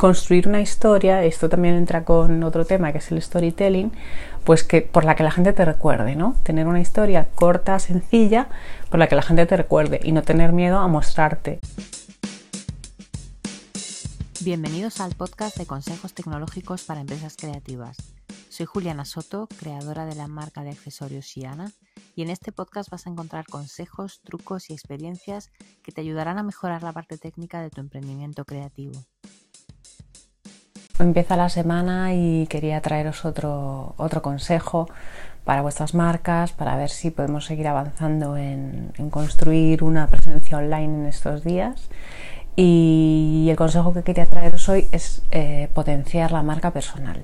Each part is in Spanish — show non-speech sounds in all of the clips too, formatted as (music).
construir una historia, esto también entra con otro tema que es el storytelling, pues que por la que la gente te recuerde, ¿no? Tener una historia corta, sencilla, por la que la gente te recuerde y no tener miedo a mostrarte. Bienvenidos al podcast de consejos tecnológicos para empresas creativas. Soy Juliana Soto, creadora de la marca de accesorios Shiana, y en este podcast vas a encontrar consejos, trucos y experiencias que te ayudarán a mejorar la parte técnica de tu emprendimiento creativo. Empieza la semana y quería traeros otro, otro consejo para vuestras marcas, para ver si podemos seguir avanzando en, construir una presencia online en estos días. Y el consejo que quería traeros hoy es eh, potenciar la marca personal.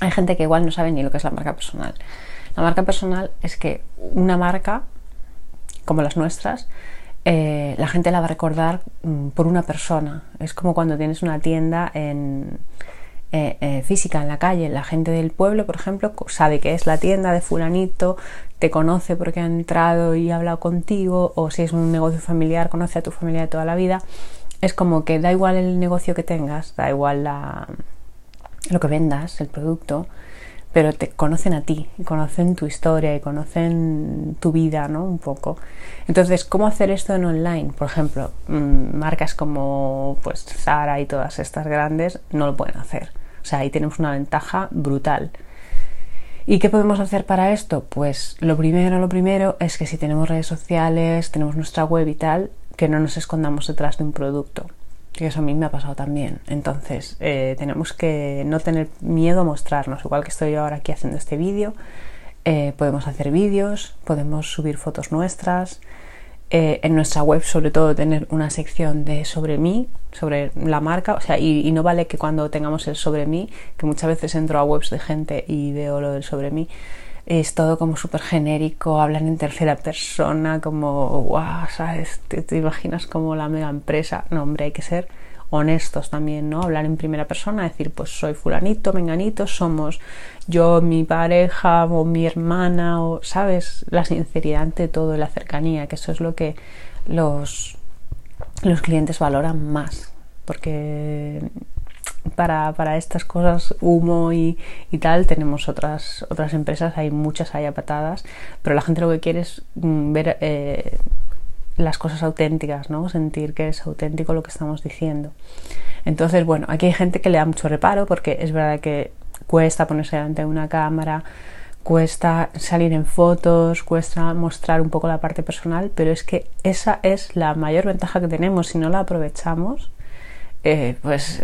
Hay gente que igual no sabe ni lo que es la marca personal. La marca personal es que una marca, como las nuestras, eh, la gente la va a recordar mm, por una persona. Es como cuando tienes una tienda en, eh, eh, física en la calle. La gente del pueblo, por ejemplo, sabe que es la tienda de fulanito, te conoce porque ha entrado y ha hablado contigo, o si es un negocio familiar, conoce a tu familia de toda la vida. Es como que da igual el negocio que tengas, da igual la, lo que vendas, el producto, pero te conocen a ti, conocen tu historia y conocen tu vida, ¿no? Un poco. Entonces, ¿cómo hacer esto en online? Por ejemplo, mm, marcas como pues Sara y todas estas grandes no lo pueden hacer. O sea, ahí tenemos una ventaja brutal. ¿Y qué podemos hacer para esto? Pues lo primero, lo primero es que si tenemos redes sociales, tenemos nuestra web y tal, que no nos escondamos detrás de un producto que eso a mí me ha pasado también. Entonces, eh, tenemos que no tener miedo a mostrarnos, igual que estoy ahora aquí haciendo este vídeo. Eh, podemos hacer vídeos, podemos subir fotos nuestras. Eh, en nuestra web, sobre todo, tener una sección de sobre mí, sobre la marca. O sea, y, no vale que cuando tengamos el sobre mí, que muchas veces entro a webs de gente y veo lo del sobre mí, es todo como súper genérico, hablan en tercera persona, como, wow, ¿sabes? ¿Te, imaginas como la mega empresa. No, hombre, hay que ser honestos también, ¿no? Hablar en primera persona, decir, pues soy fulanito, menganito, somos yo, mi pareja o mi hermana, o, ¿sabes? La sinceridad ante todo, la cercanía, que eso es lo que los, los clientes valoran más, porque para, para estas cosas, humo y, y, tal, tenemos otras, otras empresas, hay muchas hay patadas, pero la gente lo que quiere es mm, ver eh, las cosas auténticas, ¿no? Sentir que es auténtico lo que estamos diciendo. Entonces, bueno, aquí hay gente que le da mucho reparo porque es verdad que cuesta ponerse delante de una cámara, cuesta salir en fotos, cuesta mostrar un poco la parte personal, pero es que esa es la mayor ventaja que tenemos si no la aprovechamos eh, pues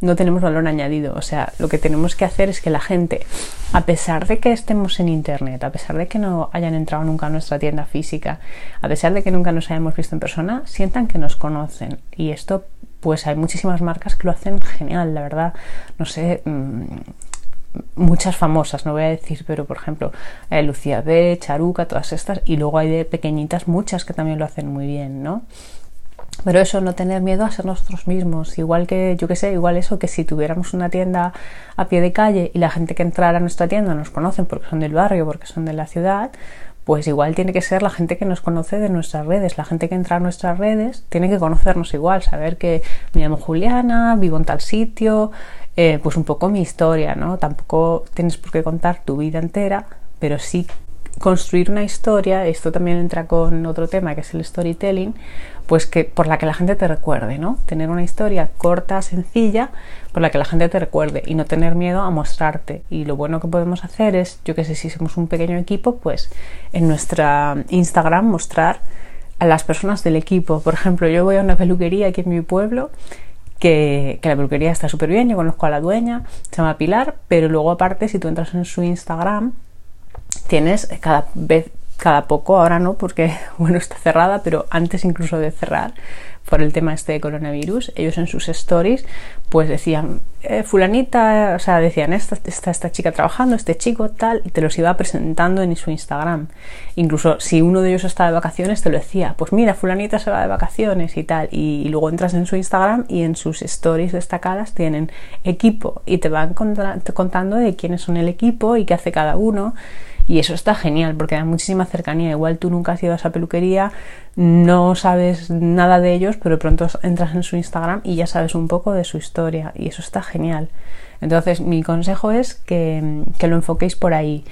no tenemos valor añadido. O sea, lo que tenemos que hacer es que la gente, a pesar de que estemos en Internet, a pesar de que no hayan entrado nunca a nuestra tienda física, a pesar de que nunca nos hayamos visto en persona, sientan que nos conocen. Y esto, pues hay muchísimas marcas que lo hacen genial, la verdad. No sé. Mm, muchas famosas, no voy a decir, pero por ejemplo, eh, Lucía B, Charuca, todas estas, y luego hay de pequeñitas muchas que también lo hacen muy bien, ¿no? Pero eso, no tener miedo a ser nosotros mismos. Igual que, yo que sé, igual eso, que si tuviéramos una tienda a pie de calle y la gente que entrara a nuestra tienda nos conocen porque son del barrio, porque son de la ciudad, pues igual tiene que ser la gente que nos conoce de nuestras redes. La gente que entra a nuestras redes tiene que conocernos igual, saber que me llamo Juliana, vivo en tal sitio, eh, pues un poco mi historia, ¿no? Tampoco tienes por qué contar tu vida entera, pero sí construir una historia, esto también entra con otro tema que es el storytelling, pues que por la que la gente te recuerde, ¿no? Tener una historia corta, sencilla, por la que la gente te recuerde y no tener miedo a mostrarte. Y lo bueno que podemos hacer es, yo que sé, si somos un pequeño equipo, pues en nuestra Instagram mostrar a las personas del equipo. Por ejemplo, yo voy a una peluquería aquí en mi pueblo que, que, la peluquería está súper bien, yo conozco a la dueña, se llama Pilar, pero luego aparte si tú entras en su Instagram tienes cada vez cada poco, ahora no, porque (laughs) bueno, está cerrada, pero antes incluso de cerrar, por el tema este de coronavirus, ellos en sus stories, pues decían, eh, fulanita, o sea, decían, esta, está esta chica trabajando, este chico, tal, y te los iba presentando en su Instagram. Incluso si uno de ellos está de vacaciones, te lo decía, pues mira, fulanita se va de vacaciones y tal, y, luego entras en su Instagram y en sus stories destacadas tienen equipo y te van contando de quiénes son el equipo y qué hace cada uno Y eso está genial porque da muchísima cercanía. Igual tú nunca has ido a esa peluquería, no sabes nada de ellos, pero pronto entras en su Instagram y ya sabes un poco de su historia. Y eso está genial. Entonces mi consejo es que, que lo enfoquéis por ahí.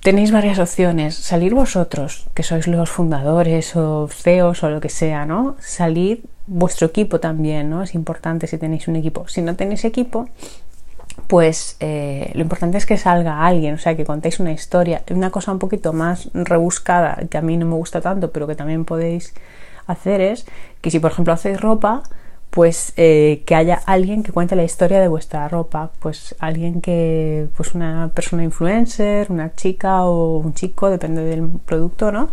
Tenéis varias opciones. Salir vosotros, que sois los fundadores o CEOs o lo que sea, ¿no? Salir vuestro equipo también, ¿no? Es importante si tenéis un equipo. Si no tenéis equipo, pues eh, lo importante es que salga alguien, o sea, que contéis una historia. Una cosa un poquito más rebuscada, que a mí no me gusta tanto, pero que también podéis hacer es que si por ejemplo hacéis ropa, pues eh, que haya alguien que cuente la historia de vuestra ropa, pues alguien que, pues una persona influencer, una chica o un chico, depende del producto, ¿no?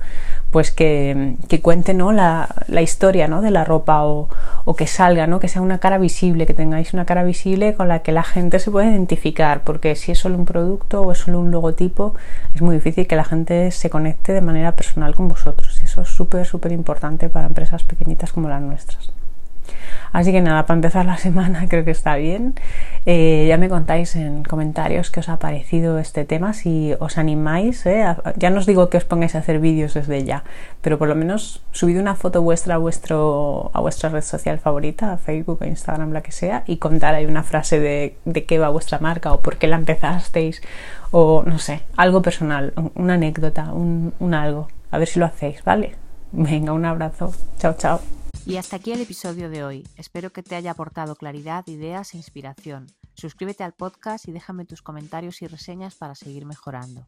Pues que, que cuente, ¿no? La, la, historia, ¿no? De la ropa o, o, que salga, ¿no? Que sea una cara visible, que tengáis una cara visible con la que la gente se pueda identificar, porque si es solo un producto o es solo un logotipo, es muy difícil que la gente se conecte de manera personal con vosotros y eso es súper, súper importante para empresas pequeñitas como las nuestras. Así que nada, para empezar la (laughs) semana creo que está bien. Eh, ya me contáis en comentarios qué os ha parecido este tema, si os animáis. ¿eh? ya no os digo que os pongáis a hacer vídeos desde ya, pero por lo menos subid una foto vuestra a, vuestro, a vuestra red social favorita, a Facebook o Instagram, la que sea, y contar ahí una frase de, de qué va vuestra marca o por qué la empezasteis o no sé, algo personal, una anécdota, un, un algo. A ver si lo hacéis, ¿vale? Venga, un abrazo. Chao, chao. Y hasta aquí el episodio de hoy. Espero que te haya aportado claridad, ideas e inspiración. Suscríbete al podcast y déjame tus comentarios y reseñas para seguir mejorando.